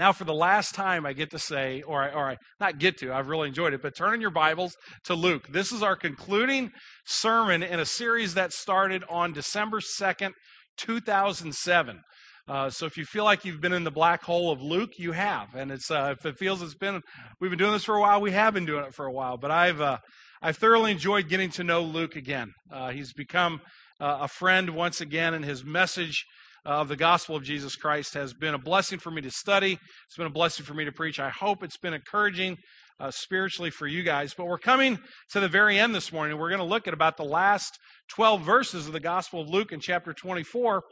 Now, for the last time, I get to say, or I, or I not get to, I've really enjoyed it, but turn in your Bibles to Luke. This is our concluding sermon in a series that started on December 2nd, 2007. Uh, so if you feel like you've been in the black hole of Luke, you have. And it's uh, if it feels it's been we've been doing this for a while, we have been doing it for a while. But I've uh, I've thoroughly enjoyed getting to know Luke again. Uh, he's become uh, a friend once again, and his message of the gospel of Jesus Christ has been a blessing for me to study. It's been a blessing for me to preach. I hope it's been encouraging uh, spiritually for you guys. But we're coming to the very end this morning. We're going to look at about the last 12 verses of the gospel of Luke in chapter 24.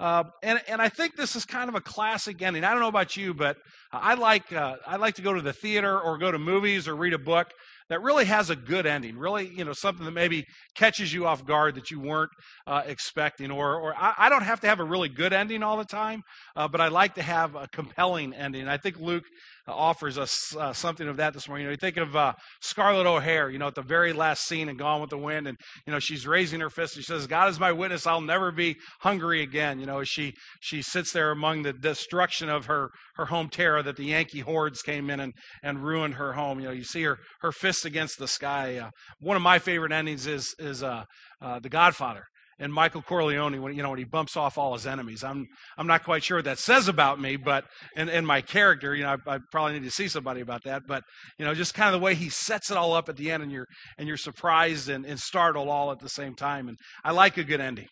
Uh, and, and I think this is kind of a classic ending. I don't know about you, but I like, uh, I like to go to the theater or go to movies or read a book that really has a good ending, really, you know, something that maybe catches you off guard that you weren't uh, expecting. Or, or I, I, don't have to have a really good ending all the time, uh, but I like to have a compelling ending. I think Luke offers us uh, something of that this morning. You know, you think of uh, Scarlett O'Hara, you know, at the very last scene in Gone with the Wind, and you know, she's raising her fist. And she says, "God is my witness; I'll never be hungry again." You know, she she sits there among the destruction of her her home terror that the Yankee hordes came in and and ruined her home. You know, you see her her against the sky. Uh, one of my favorite endings is is uh, uh, The Godfather and Michael Corleone when you know when he bumps off all his enemies. I'm I'm not quite sure what that says about me, but and, and my character, you know, I, I, probably need to see somebody about that. But you know, just kind of the way he sets it all up at the end, and you're and you're surprised and, and startled all at the same time. And I like a good ending.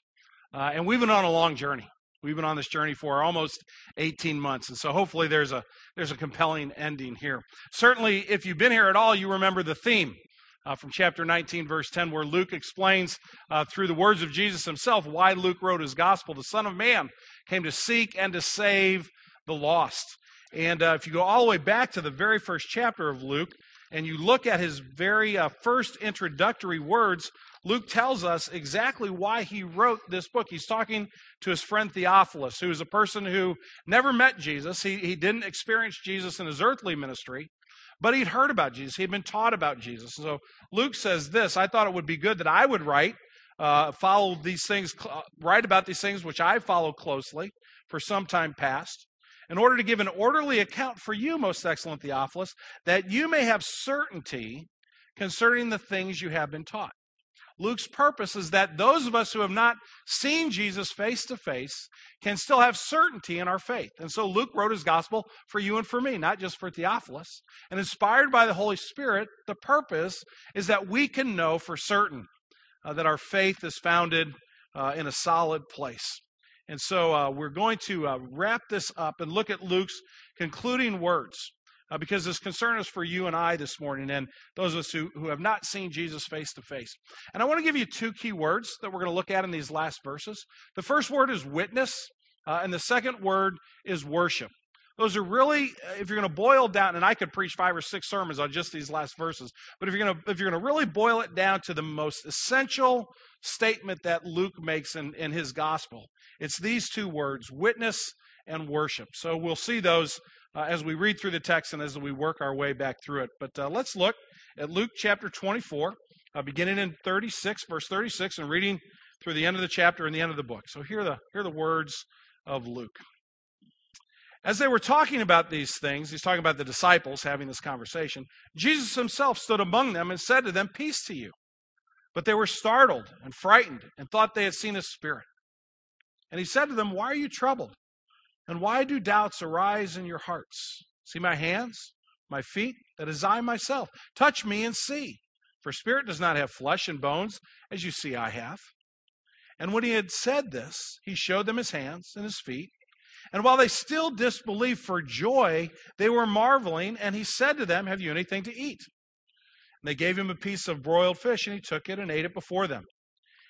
Uh, and we've been on a long journey. We've been on this journey for almost 18 months, and so hopefully there's a there's a compelling ending here. Certainly, if you've been here at all, you remember the theme uh, from chapter 19, verse 10, where Luke explains uh, through the words of Jesus himself why Luke wrote his gospel. The Son of Man came to seek and to save the lost. And uh, if you go all the way back to the very first chapter of Luke, and you look at his very uh, first introductory words, Luke tells us exactly why he wrote this book. He's talking to his friend Theophilus, who is a person who never met Jesus. He, he didn't experience Jesus in his earthly ministry, but he'd heard about Jesus. He'd been taught about Jesus. So Luke says this I thought it would be good that I would write, uh, follow these things, uh, write about these things which I follow closely for some time past, in order to give an orderly account for you, most excellent Theophilus, that you may have certainty concerning the things you have been taught. Luke's purpose is that those of us who have not seen Jesus face to face can still have certainty in our faith. And so Luke wrote his gospel for you and for me, not just for Theophilus. And inspired by the Holy Spirit, the purpose is that we can know for certain uh, that our faith is founded uh, in a solid place. And so uh, we're going to uh, wrap this up and look at Luke's concluding words uh, because this concern is for you and I this morning and those of us who, who have not seen Jesus face to face. And I want to give you two key words that we're going to look at in these last verses. The first word is witness, uh, and the second word is worship. Those are really, uh, if you're going to boil down, and I could preach five or six sermons on just these last verses, but if you're going to, if you're going to really boil it down to the most essential statement that Luke makes in, in his gospel, it's these two words, witness and worship. So we'll see those uh, as we read through the text and as we work our way back through it. But uh, let's look at Luke chapter 24, uh, beginning in 36, verse 36, and reading through the end of the chapter and the end of the book. So here the, here are the words of Luke. As they were talking about these things, he's talking about the disciples having this conversation. Jesus himself stood among them and said to them, Peace to you. But they were startled and frightened and thought they had seen a spirit. And he said to them, Why are you troubled? And why do doubts arise in your hearts? See my hands, my feet, that is I myself. Touch me and see. For spirit does not have flesh and bones, as you see I have. And when he had said this, he showed them his hands and his feet. And while they still disbelieved for joy, they were marveling, and he said to them, Have you anything to eat? And they gave him a piece of broiled fish, and he took it and ate it before them.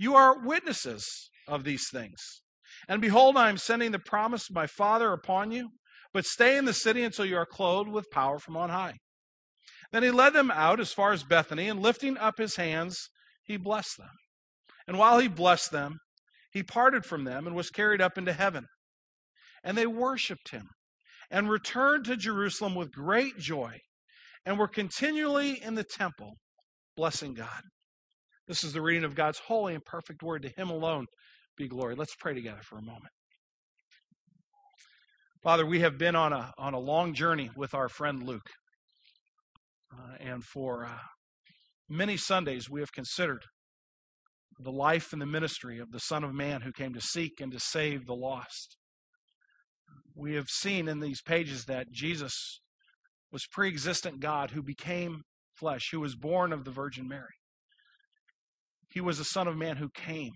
You are witnesses of these things. And behold, I am sending the promise of my Father upon you. but stay in the city until you are clothed with power from on high. Then he led them out as far as Bethany, and lifting up his hands, he blessed them. And while he blessed them, he parted from them and was carried up into heaven. And they worshiped him and returned to Jerusalem with great joy and were continually in the temple blessing God. This is the reading of God's holy and perfect word. To him alone be glory. Let's pray together for a moment. Father, we have been on a, on a long journey with our friend Luke. Uh, and for uh, many Sundays, we have considered the life and the ministry of the Son of Man who came to seek and to save the lost. We have seen in these pages that Jesus was pre existent God who became flesh, who was born of the Virgin Mary. He was the Son of Man who came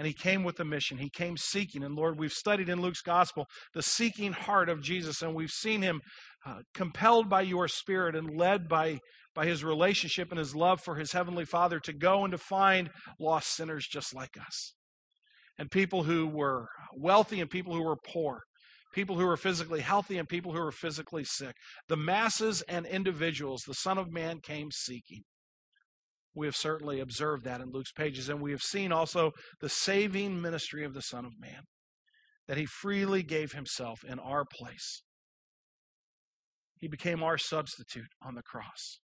and he came with a mission. He came seeking. And Lord, we've studied in Luke's gospel the seeking heart of Jesus, and we've seen him uh, compelled by your spirit and led by, by his relationship and his love for his heavenly Father to go and to find lost sinners just like us. And people who were wealthy and people who were poor. People who were physically healthy and people who were physically sick. The masses and individuals the Son of Man came seeking. We have certainly observed that in Luke's pages, and we have seen also the saving ministry of the Son of Man, that he freely gave himself in our place. He became our substitute on the cross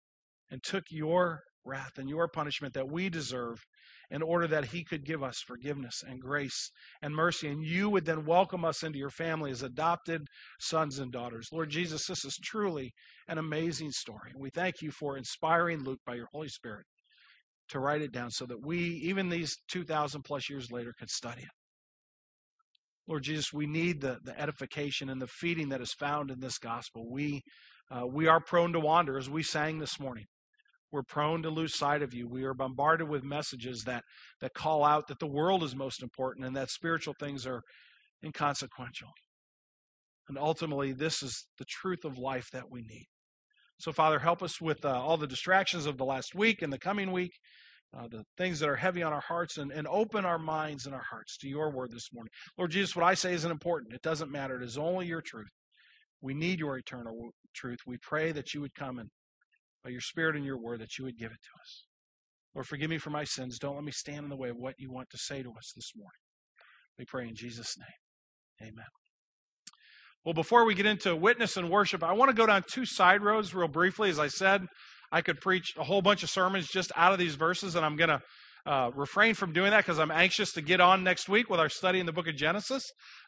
and took your wrath and your punishment that we deserve in order that he could give us forgiveness and grace and mercy. And you would then welcome us into your family as adopted sons and daughters. Lord Jesus, this is truly an amazing story. We thank you for inspiring Luke by your Holy Spirit to write it down so that we, even these 2,000 plus years later, could study it. Lord Jesus, we need the, the edification and the feeding that is found in this gospel. We, uh, we are prone to wander, as we sang this morning. We're prone to lose sight of you. We are bombarded with messages that, that call out that the world is most important and that spiritual things are inconsequential. And ultimately, this is the truth of life that we need. So, Father, help us with uh, all the distractions of the last week and the coming week, uh, the things that are heavy on our hearts, and, and open our minds and our hearts to your word this morning. Lord Jesus, what I say isn't important. It doesn't matter. It is only your truth. We need your eternal truth. We pray that you would come and, by your spirit and your word, that you would give it to us. Lord, forgive me for my sins. Don't let me stand in the way of what you want to say to us this morning. We pray in Jesus' name. Amen. Well, before we get into witness and worship, I want to go down two side roads real briefly. As I said, I could preach a whole bunch of sermons just out of these verses, and I'm going to uh, refrain from doing that because I'm anxious to get on next week with our study in the book of Genesis.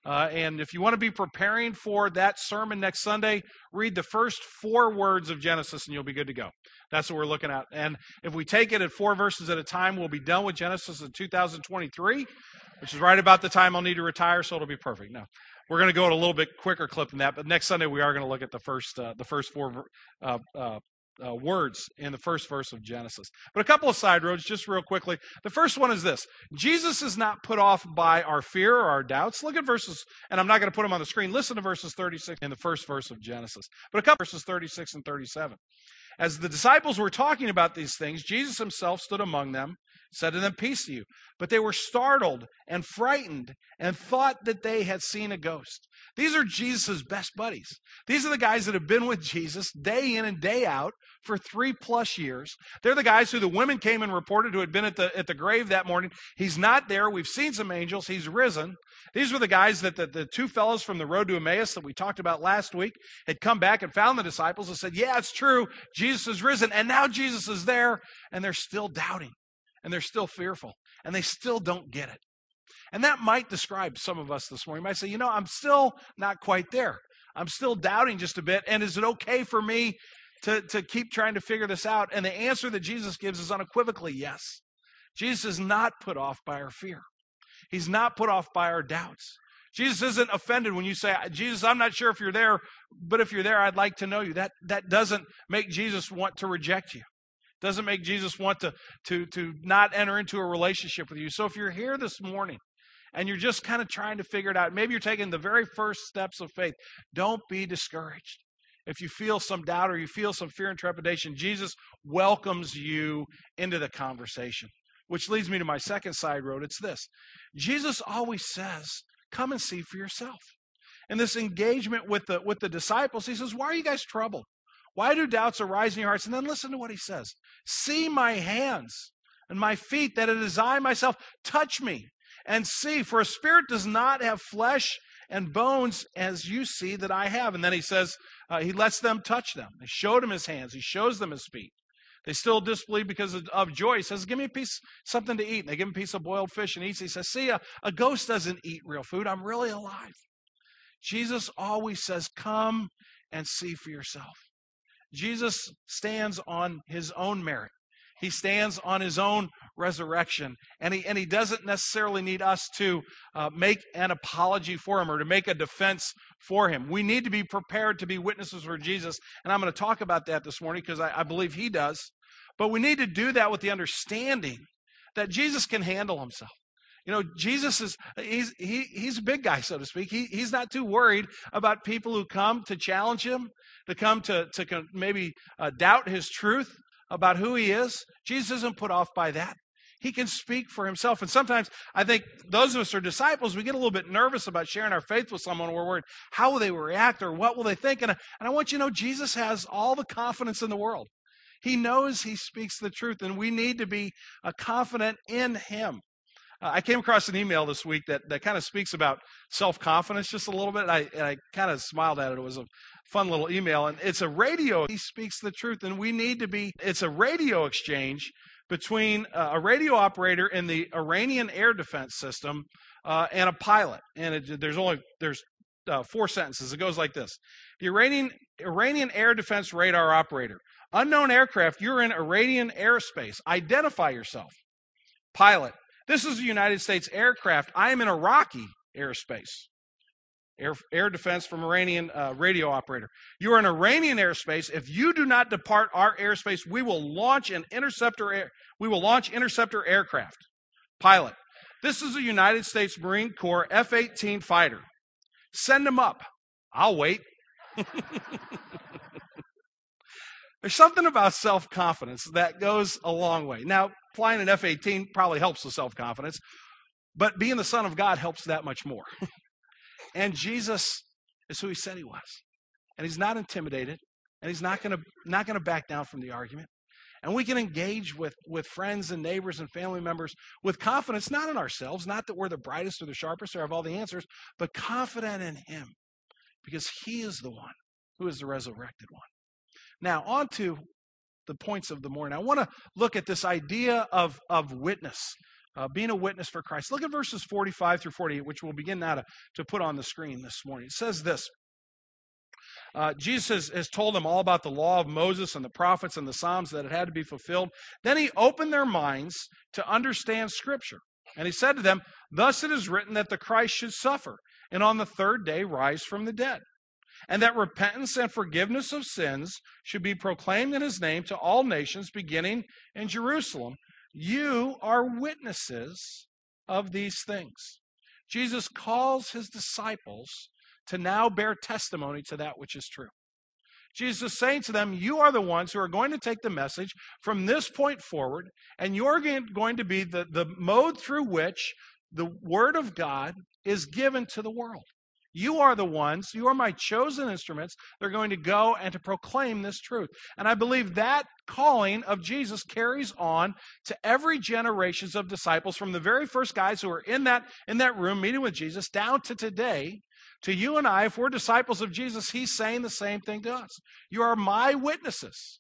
Uh, and if you want to be preparing for that sermon next Sunday, read the first four words of Genesis and you'll be good to go. That's what we're looking at. And if we take it at four verses at a time, we'll be done with Genesis in 2023, which is right about the time I'll need to retire, so it'll be perfect. Now, we're going to go at a little bit quicker clip than that, but next Sunday we are going to look at the first uh, the first four uh, words in the first verse of Genesis. But a couple of side roads, just real quickly. The first one is this: Jesus is not put off by our fear or our doubts. Look at verses, and I'm not going to put them on the screen. Listen to verses 36 in the first verse of Genesis, but a couple verses 36 and 37. As the disciples were talking about these things, Jesus himself stood among them said to them, Peace to you. But they were startled and frightened and thought that they had seen a ghost. These are Jesus' best buddies. These are the guys that have been with Jesus day in and day out for three plus years. They're the guys who the women came and reported who had been at the, at the grave that morning. He's not there. We've seen some angels. He's risen. These were the guys that the, the two fellows from the road to Emmaus that we talked about last week had come back and found the disciples and said, Yeah, it's true. Jesus is risen. And now Jesus is there. And they're still doubting and they're still fearful and they still don't get it. And that might describe some of us this morning. You might say, you know, I'm still not quite there. I'm still doubting just a bit. And is it okay for me to, to keep trying to figure this out? And the answer that Jesus gives is unequivocally yes. Jesus is not put off by our fear, He's not put off by our doubts. Jesus isn't offended when you say, Jesus, I'm not sure if you're there, but if you're there, I'd like to know you. That, that doesn't make Jesus want to reject you. Doesn't make Jesus want to, to, to not enter into a relationship with you. So if you're here this morning and you're just kind of trying to figure it out, maybe you're taking the very first steps of faith, don't be discouraged. If you feel some doubt or you feel some fear and trepidation, Jesus welcomes you into the conversation. Which leads me to my second side road. It's this Jesus always says, Come and see for yourself. and this engagement with the, with the disciples, he says, Why are you guys troubled? Why do doubts arise in your hearts? And then listen to what he says See my hands and my feet, that it is I myself. Touch me and see, for a spirit does not have flesh and bones as you see that I have. And then he says, uh, He lets them touch them. He showed him his hands, he shows them his feet. They still disbelieve because of, of, joy. He says, Give me a piece, something to eat. And they give him a piece of boiled fish and eats. He says, See, a, a ghost doesn't eat real food. I'm really alive. Jesus always says, Come and see for yourself. Jesus stands on his own merit. He stands on his own resurrection. And he, and he doesn't necessarily need us to uh, make an apology for him or to make a defense for him. We need to be prepared to be witnesses for Jesus. And I'm going to talk about that this morning because I, I believe he does. But we need to do that with the understanding that Jesus can handle himself. You know, Jesus is he's he, he's a big guy, so to speak. He, he's not too worried about people who come to challenge him, to come to to maybe uh, doubt his truth about who he is. Jesus isn't put off by that. He can speak for himself. And sometimes I think those of us who are disciples, we get a little bit nervous about sharing our faith with someone. We're worried, how will they react or what will they think? And I, and I want you to know Jesus has all the confidence in the world. He knows he speaks the truth, and we need to be uh, confident in him. Uh, I came across an email this week that, that kind of speaks about self confidence just a little bit. And I, and I kind of smiled at it. It was a fun little email. And it's a radio. He speaks the truth, and we need to be, it's a radio exchange between uh, a radio operator in the Iranian air defense system uh, and a pilot. And it, there's only, there's uh, four sentences. It goes like this The Iranian, Iranian air defense radar operator. Unknown aircraft, you're in Iranian airspace. Identify yourself. Pilot. This is a United States aircraft. I am in Iraqi airspace. Air, air defense from Iranian uh, radio operator. You are in Iranian airspace. If you do not depart our airspace, we will launch an interceptor. Air, we will launch interceptor aircraft. Pilot. This is a United States Marine Corps F-18 fighter. Send them up. I'll wait. There's something about self confidence that goes a long way. Now, flying an F 18 probably helps the self confidence, but being the Son of God helps that much more. and Jesus is who he said he was. And he's not intimidated, and he's not going to not going to back down from the argument. And we can engage with, with friends and neighbors and family members with confidence, not in ourselves, not that we're the brightest or the sharpest or have all the answers, but confident in Him because He is the one who is the resurrected one. Now, on to the points of the morning. I want to look at this idea of, of witness, uh, being a witness for Christ. Look at verses 45 through 48, which we'll begin now to, to put on the screen this morning. It says this. Uh, Jesus has, has told them all about the law of Moses and the prophets and the Psalms that it had to be fulfilled. Then he opened their minds to understand Scripture. And he said to them, Thus it is written that the Christ should suffer, and on the third day rise from the dead and that repentance and forgiveness of sins should be proclaimed in his name to all nations, beginning in Jerusalem. You are witnesses of these things. Jesus calls his disciples to now bear testimony to that which is true. Jesus is saying to them, You are the ones who are going to take the message from this point forward, and you're going to be the, the mode through which the Word of God is given to the world. You are the ones, you are my chosen instruments. They're going to go and to proclaim this truth. And I believe that calling of Jesus carries on to every generations of disciples from the very first guys who were in that in that room meeting with Jesus down to today. To you and I, if we're disciples of Jesus, he's saying the same thing to us. You are my witnesses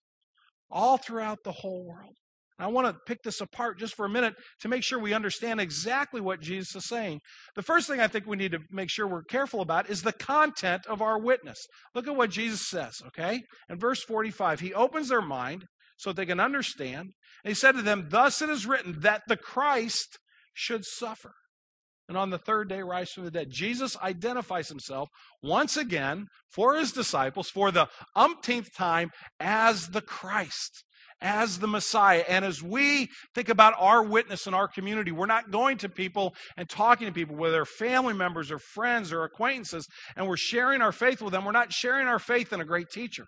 all throughout the whole world. I want to pick this apart just for a minute to make sure we understand exactly what Jesus is saying. The first thing I think we need to make sure we're careful about is the content of our witness. Look at what Jesus says, okay? In verse 45, he opens their mind so they can understand. And he said to them, Thus it is written that the Christ should suffer and on the third day rise from the dead. Jesus identifies himself once again for his disciples for the umpteenth time as the Christ as the Messiah. And as we think about our witness in our community, we're not going to people and talking to people, whether family members or friends or acquaintances, and we're sharing our faith with them. We're not sharing our faith in a great teacher.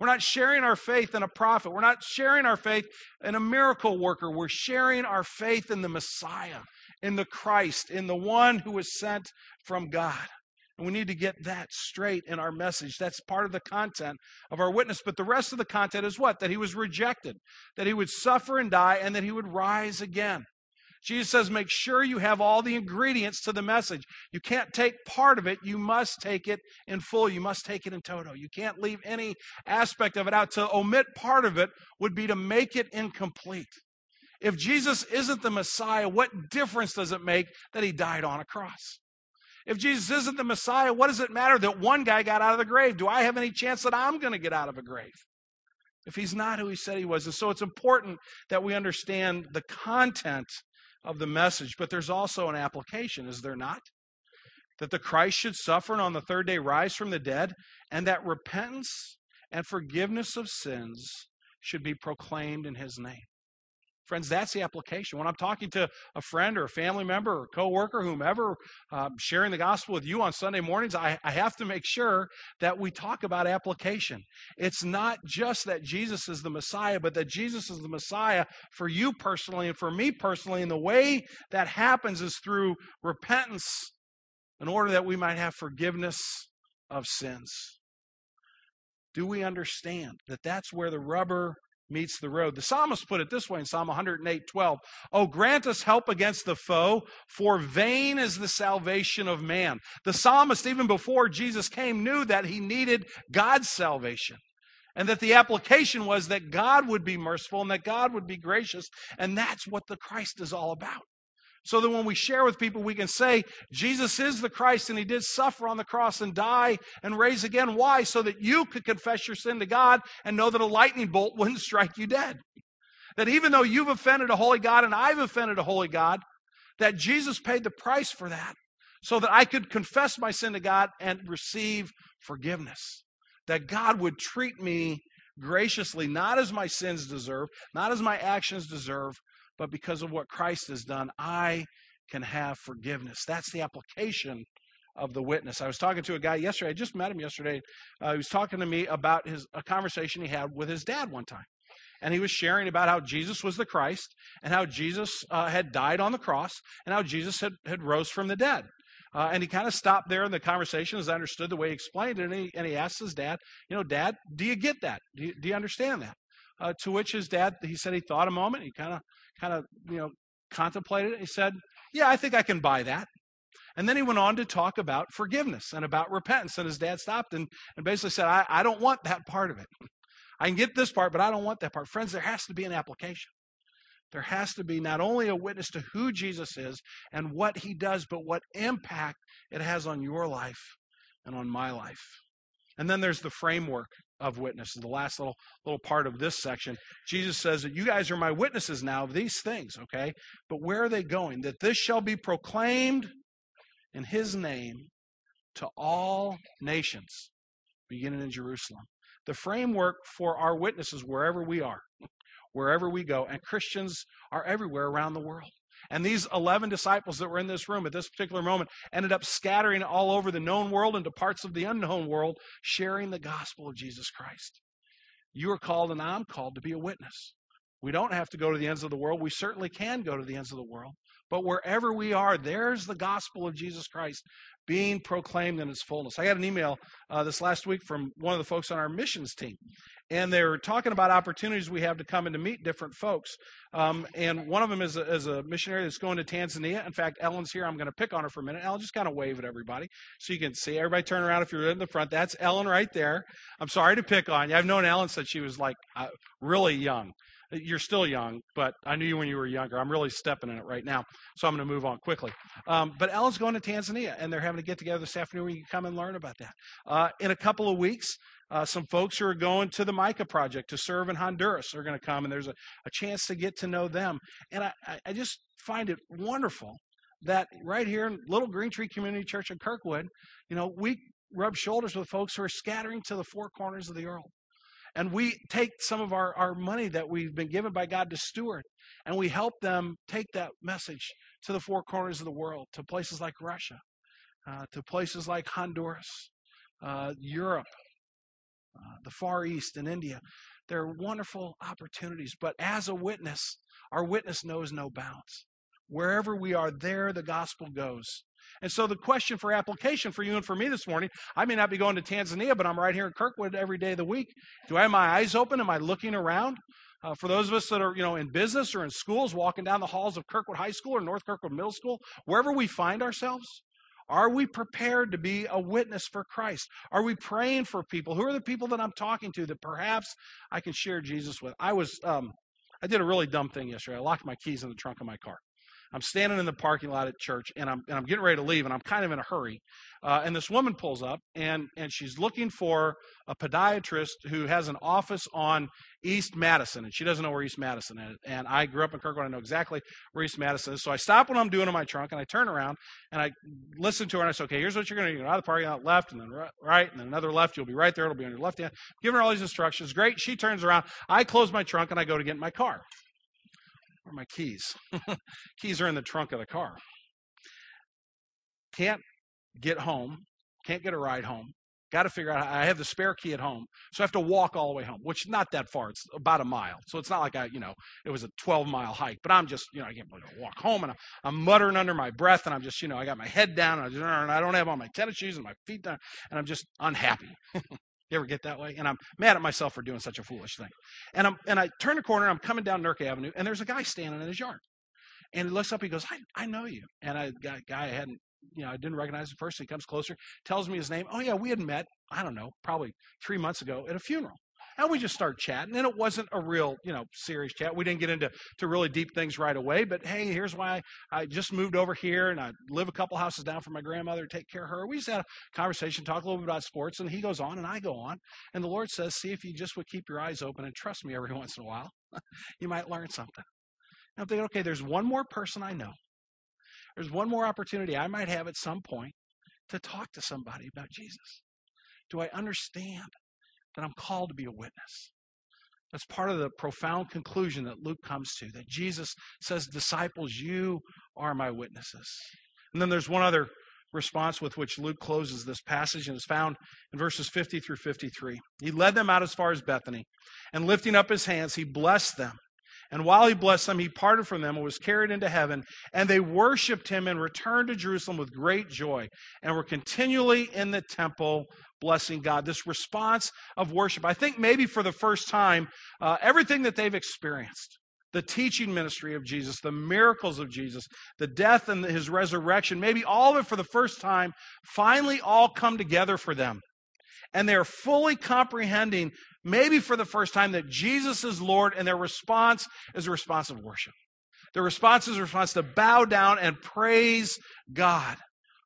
We're not sharing our faith in a prophet. We're not sharing our faith in a miracle worker. We're sharing our faith in the Messiah, in the Christ, in the one who was sent from God. And we need to get that straight in our message. That's part of the content of our witness. But the rest of the content is what? That he was rejected, that he would suffer and die, and that he would rise again. Jesus says, make sure you have all the ingredients to the message. You can't take part of it. You must take it in full. You must take it in toto. You can't leave any aspect of it out. To omit part of it would be to make it incomplete. If Jesus isn't the Messiah, what difference does it make that he died on a cross? If Jesus isn't the Messiah, what does it matter that one guy got out of the grave? Do I have any chance that I'm going to get out of a grave? If he's not who he said he was. And so it's important that we understand the content of the message, but there's also an application, is there not? That the Christ should suffer and on the third day rise from the dead, and that repentance and forgiveness of sins should be proclaimed in his name. Friends, that's the application. When I'm talking to a friend or a family member or coworker, whomever, um, sharing the gospel with you on Sunday mornings, I, I have to make sure that we talk about application. It's not just that Jesus is the Messiah, but that Jesus is the Messiah for you personally and for me personally. And the way that happens is through repentance in order that we might have forgiveness of sins. Do we understand that that's where the rubber meets the road. The psalmist put it this way in Psalm 108 12. Oh, grant us help against the foe, for vain is the salvation of man. The psalmist, even before Jesus came, knew that he needed God's salvation. And that the application was that God would be merciful and that God would be gracious. And that's what the Christ is all about so that when we share with people, we can say, Jesus is the Christ and he did suffer on the cross and die and raise again. Why? So that you could confess your sin to God and know that a lightning bolt wouldn't strike you dead. That even though you've offended a holy God and I've offended a holy God, that Jesus paid the price for that so that I could confess my sin to God and receive forgiveness. That God would treat me graciously, not as my sins deserve, not as my actions deserve, but because of what Christ has done, I can have forgiveness. That's the application of the witness. I was talking to a guy yesterday. I just met him yesterday. Uh, he was talking to me about his a conversation he had with his dad one time, and he was sharing about how Jesus was the Christ and how Jesus uh, had died on the cross and how Jesus had, had rose from the dead. Uh, and he kind of stopped there in the conversation as I understood the way he explained it. And he, and he asked his dad, You know, Dad, do you get that? Do you, do you understand that? Uh, to which his dad, he said he thought a moment. He kind of kind of, you know, contemplated it. He said, Yeah, I think I can buy that. And then he went on to talk about forgiveness and about repentance. And his dad stopped and, and basically said, I, I don't want that part of it. I can get this part, but I don't want that part. Friends, there has to be an application. There has to be not only a witness to who Jesus is and what he does, but what impact it has on your life and on my life. And then there's the framework of witnesses. The last little little part of this section, Jesus says that you guys are my witnesses now of these things, okay? But where are they going? That this shall be proclaimed in his name to all nations, beginning in Jerusalem. The framework for our witnesses wherever we are, wherever we go, and Christians are everywhere around the world. And these 11 disciples that were in this room at this particular moment ended up scattering all over the known world into parts of the unknown world, sharing the gospel of Jesus Christ. You are called, and I'm called to be a witness. We don't have to go to the ends of the world. We certainly can go to the ends of the world. But wherever we are, there's the gospel of Jesus Christ being proclaimed in its fullness. I got an email uh, this last week from one of the folks on our missions team, and they're talking about opportunities we have to come and to meet different folks. Um, and one of them is a, is a missionary that's going to Tanzania. In fact, Ellen's here. I'm going to pick on her for a minute. Ellen, just kind of wave at everybody so you can see. Everybody turn around if you're in the front. That's Ellen right there. I'm sorry to pick on you. I've known Ellen since she was like uh, really young. You're still young, but I knew you when you were younger. I'm really stepping in it right now, so I'm going to move on quickly. Um, but Ellen's going to Tanzania, and they're having to get together this afternoon where you can come and learn about that. Uh, in a couple of weeks, uh, some folks who are going to the Micah Project to serve in Honduras are going to come, and there's a, a chance to get to know them. And I, I just find it wonderful that right here in Little Green Tree Community Church in Kirkwood, you know, we rub shoulders with folks who are scattering to the four corners of the earth. And we take some of our, our money that we've been given by God to steward, and we help them take that message to the four corners of the world, to places like Russia, uh, to places like Honduras, uh, Europe, the Far East, and India. There are wonderful opportunities, but as a witness, our witness knows no bounds. Wherever we are, there the gospel goes. And so the question for application for you and for me this morning, I may not be going to Tanzania, but I'm right here in Kirkwood every day of the week. Do I have my eyes open? Am I looking around? Uh, for those of us that are, you know, in business or in schools, walking down the halls of Kirkwood High School or North Kirkwood Middle School, wherever we find ourselves, are we prepared to be a witness for Christ? Are we praying for people? Who are the people that I'm talking to that perhaps I can share Jesus with? I was, um, I did a really dumb thing yesterday. I locked my keys in the trunk of my car. I'm standing in the parking lot at church, and I'm and I'm getting ready to leave, and I'm kind of in a hurry. Uh, and this woman pulls up, and and she's looking for a podiatrist who has an office on East Madison, and she doesn't know where East Madison is. And I grew up in Kirkwood, I know exactly where East Madison is. So I stop what I'm doing in my trunk, and I turn around, and I listen to her, and I say, "Okay, here's what you're going to do: you're out of the parking lot, left, and then right, and then another left. You'll be right there. It'll be on your left hand." Giving her all these instructions. Great. She turns around. I close my trunk, and I go to get in my car. Where are my keys? keys are in the trunk of the car. Can't get home. Can't get a ride home. Got to figure out. I have the spare key at home, so I have to walk all the way home, which is not that far. It's about a mile, so it's not like I, you know, it was a 12 mile hike. But I'm just, you know, I can't walk home, and I'm, I'm, muttering under my breath, and I'm just, you know, I got my head down, and I, just, and I don't have on my tennis shoes and my feet down, and I'm just unhappy. You ever get that way? And I'm mad at myself for doing such a foolish thing. And I'm and I turn the corner, I'm coming down Nurk Avenue, and there's a guy standing in his yard. And he looks up, he goes, I, I know you. And I got a guy I hadn't, you know, I didn't recognize him first. He comes closer, tells me his name. Oh yeah, we had met, I don't know, probably three months ago at a funeral. And we just start chatting. And it wasn't a real, you know, serious chat. We didn't get into to really deep things right away. But hey, here's why I just moved over here and I live a couple houses down from my grandmother, take care of her. We just had a conversation, talk a little bit about sports, and he goes on and I go on. And the Lord says, see if you just would keep your eyes open and trust me every once in a while, you might learn something. And I'm thinking, okay, there's one more person I know. There's one more opportunity I might have at some point to talk to somebody about Jesus. Do I understand that I'm called to be a witness. That's part of the profound conclusion that Luke comes to that Jesus says, Disciples, you are my witnesses. And then there's one other response with which Luke closes this passage, and is found in verses 50 through 53. He led them out as far as Bethany, and lifting up his hands, he blessed them. And while he blessed them, he parted from them and was carried into heaven. And they worshiped him and returned to Jerusalem with great joy and were continually in the temple blessing God. This response of worship. I think maybe for the first time, uh, everything that they've experienced the teaching ministry of Jesus, the miracles of Jesus, the death and his resurrection, maybe all of it for the first time, finally all come together for them. And they're fully comprehending maybe for the first time, that Jesus is Lord, and their response is a response of worship. Their response is a response to bow down and praise God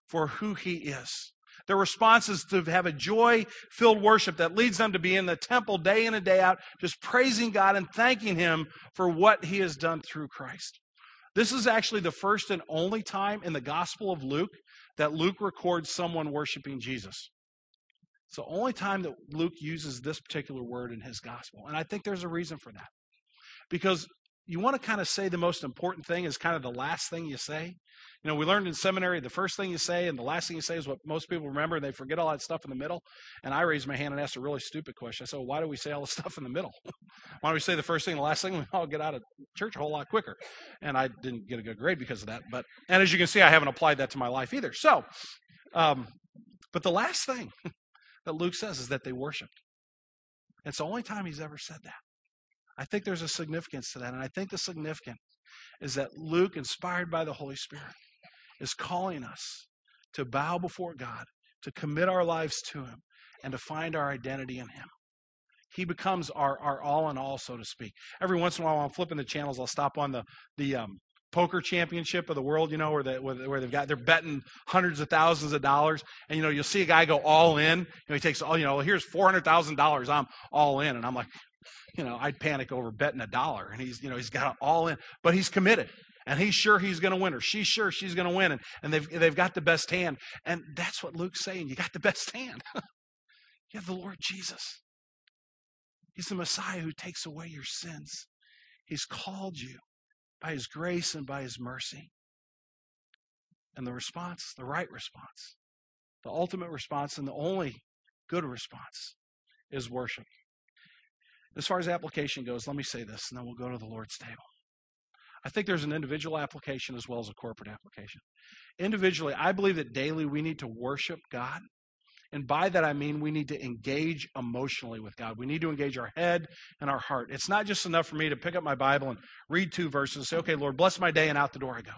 for who He is. Their response is to have a joy filled worship that leads them to be in the temple day in and day out, just praising God and thanking Him for what He has done through Christ. This is actually the first and only time in the Gospel of Luke that Luke records someone worshiping Jesus. It's the only time that Luke uses this particular word in his gospel. And I think there's a reason for that. Because you want to kind of say the most important thing is kind of the last thing you say. You know, we learned in seminary the first thing you say and the last thing you say is what most people remember, and they forget all that stuff in the middle. And I raised my hand and asked a really stupid question. I said, well, why do we say all the stuff in the middle? why don't we say the first thing and the last thing? We all get out of church a whole lot quicker. And I didn't get a good grade because of that. But and as you can see, I haven't applied that to my life either. So, um, but the last thing that Luke says is that they worshiped. It's the only time he's ever said that. I think there's a significance to that. And I think the significance is that Luke, inspired by the Holy Spirit, is calling us to bow before God, to commit our lives to Him, and to find our identity in Him. He becomes our, our all in all, so to speak. Every once in a while, I'm flipping the channels, I'll stop on the, the um, poker championship of the world, you know, where, they, where they've got, they're betting hundreds of thousands of dollars. And, you know, you'll see a guy go all in. You know, he takes all, you know, here's $400,000. I'm all in. And I'm like, you know, I'd panic over betting a dollar. And he's, you know, he's got all in, but he's committed. And he's sure he's going to win, or she's sure she's going to win, and, and they've, they've got the best hand. And that's what Luke's saying. You got the best hand. you have the Lord Jesus. He's the Messiah who takes away your sins. He's called you by His grace and by His mercy. And the response, the right response, the ultimate response, and the only good response is worship. As far as application goes, let me say this, and then we'll go to the Lord's table. I think there's an individual application as well as a corporate application. Individually, I believe that daily we need to worship God. And by that, I mean we need to engage emotionally with God. We need to engage our head and our heart. It's not just enough for me to pick up my Bible and read two verses and say, okay, Lord, bless my day, and out the door I go.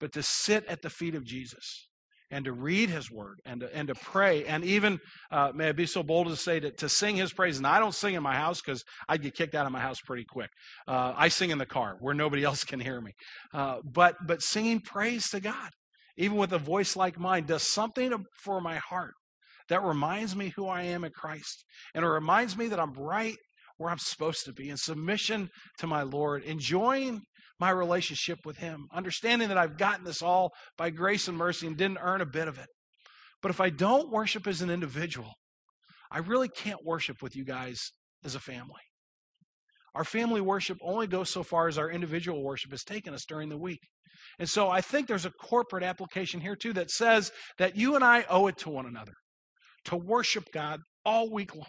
But to sit at the feet of Jesus and to read his word and to, and to pray and even uh, may I be so bold as to say to, to sing his praise. And I don't sing in my house because I'd get kicked out of my house pretty quick. Uh, I sing in the car where nobody else can hear me. Uh, but but singing praise to God, even with a voice like mine, does something for my heart that reminds me who I am in Christ, and it reminds me that I'm right where I'm supposed to be in submission to my Lord, enjoying my relationship with Him, understanding that I've gotten this all by grace and mercy and didn't earn a bit of it. But if I don't worship as an individual, I really can't worship with you guys as a family. Our family worship only goes so far as our individual worship has taken us during the week. And so I think there's a corporate application here too that says that you and I owe it to one another to worship God all week long,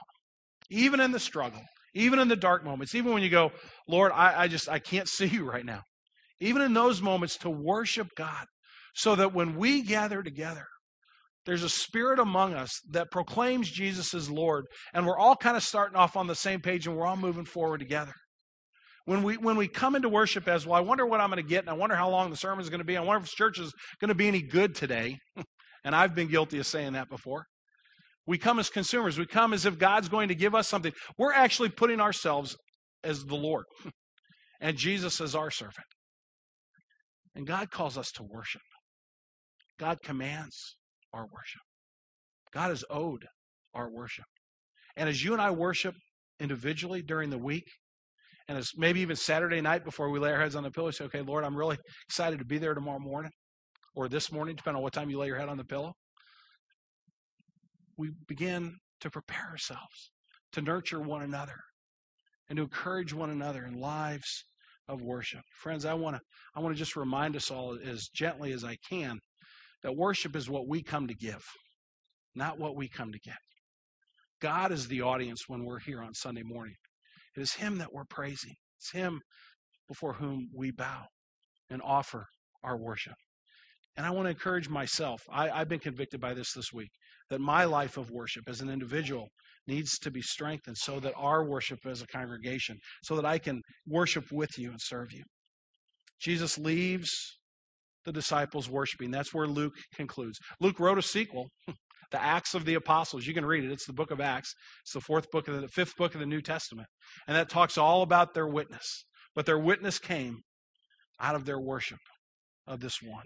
even in the struggle, even in the dark moments, even when you go, Lord, I, I just I can't see you right now. Even in those moments, to worship God, so that when we gather together, there's a spirit among us that proclaims Jesus as Lord, and we're all kind of starting off on the same page and we're all moving forward together. When we when we come into worship as well, I wonder what I'm going to get, and I wonder how long the sermon is going to be. I wonder if church is going to be any good today. and I've been guilty of saying that before. We come as consumers. We come as if God's going to give us something. We're actually putting ourselves as the Lord and Jesus as our servant. And God calls us to worship. God commands our worship. God is owed our worship. And as you and I worship individually during the week, and as maybe even Saturday night before we lay our heads on the pillow, say, okay, Lord, I'm really excited to be there tomorrow morning or this morning, depending on what time you lay your head on the pillow we begin to prepare ourselves to nurture one another and to encourage one another in lives of worship. Friends, I want to I want to just remind us all as gently as I can that worship is what we come to give, not what we come to get. God is the audience when we're here on Sunday morning. It is him that we're praising. It's him before whom we bow and offer our worship. And I want to encourage myself. I, have been convicted by this this week that my life of worship as an individual needs to be strengthened so that our worship as a congregation, so that I can worship with you and serve you. Jesus leaves the disciples worshiping. That's where Luke concludes. Luke wrote a sequel, the Acts of the Apostles. You can read it. It's the book of Acts. It's the fourth book of the, the fifth book of the New Testament. And that talks all about their witness. But their witness came out of their worship of this one.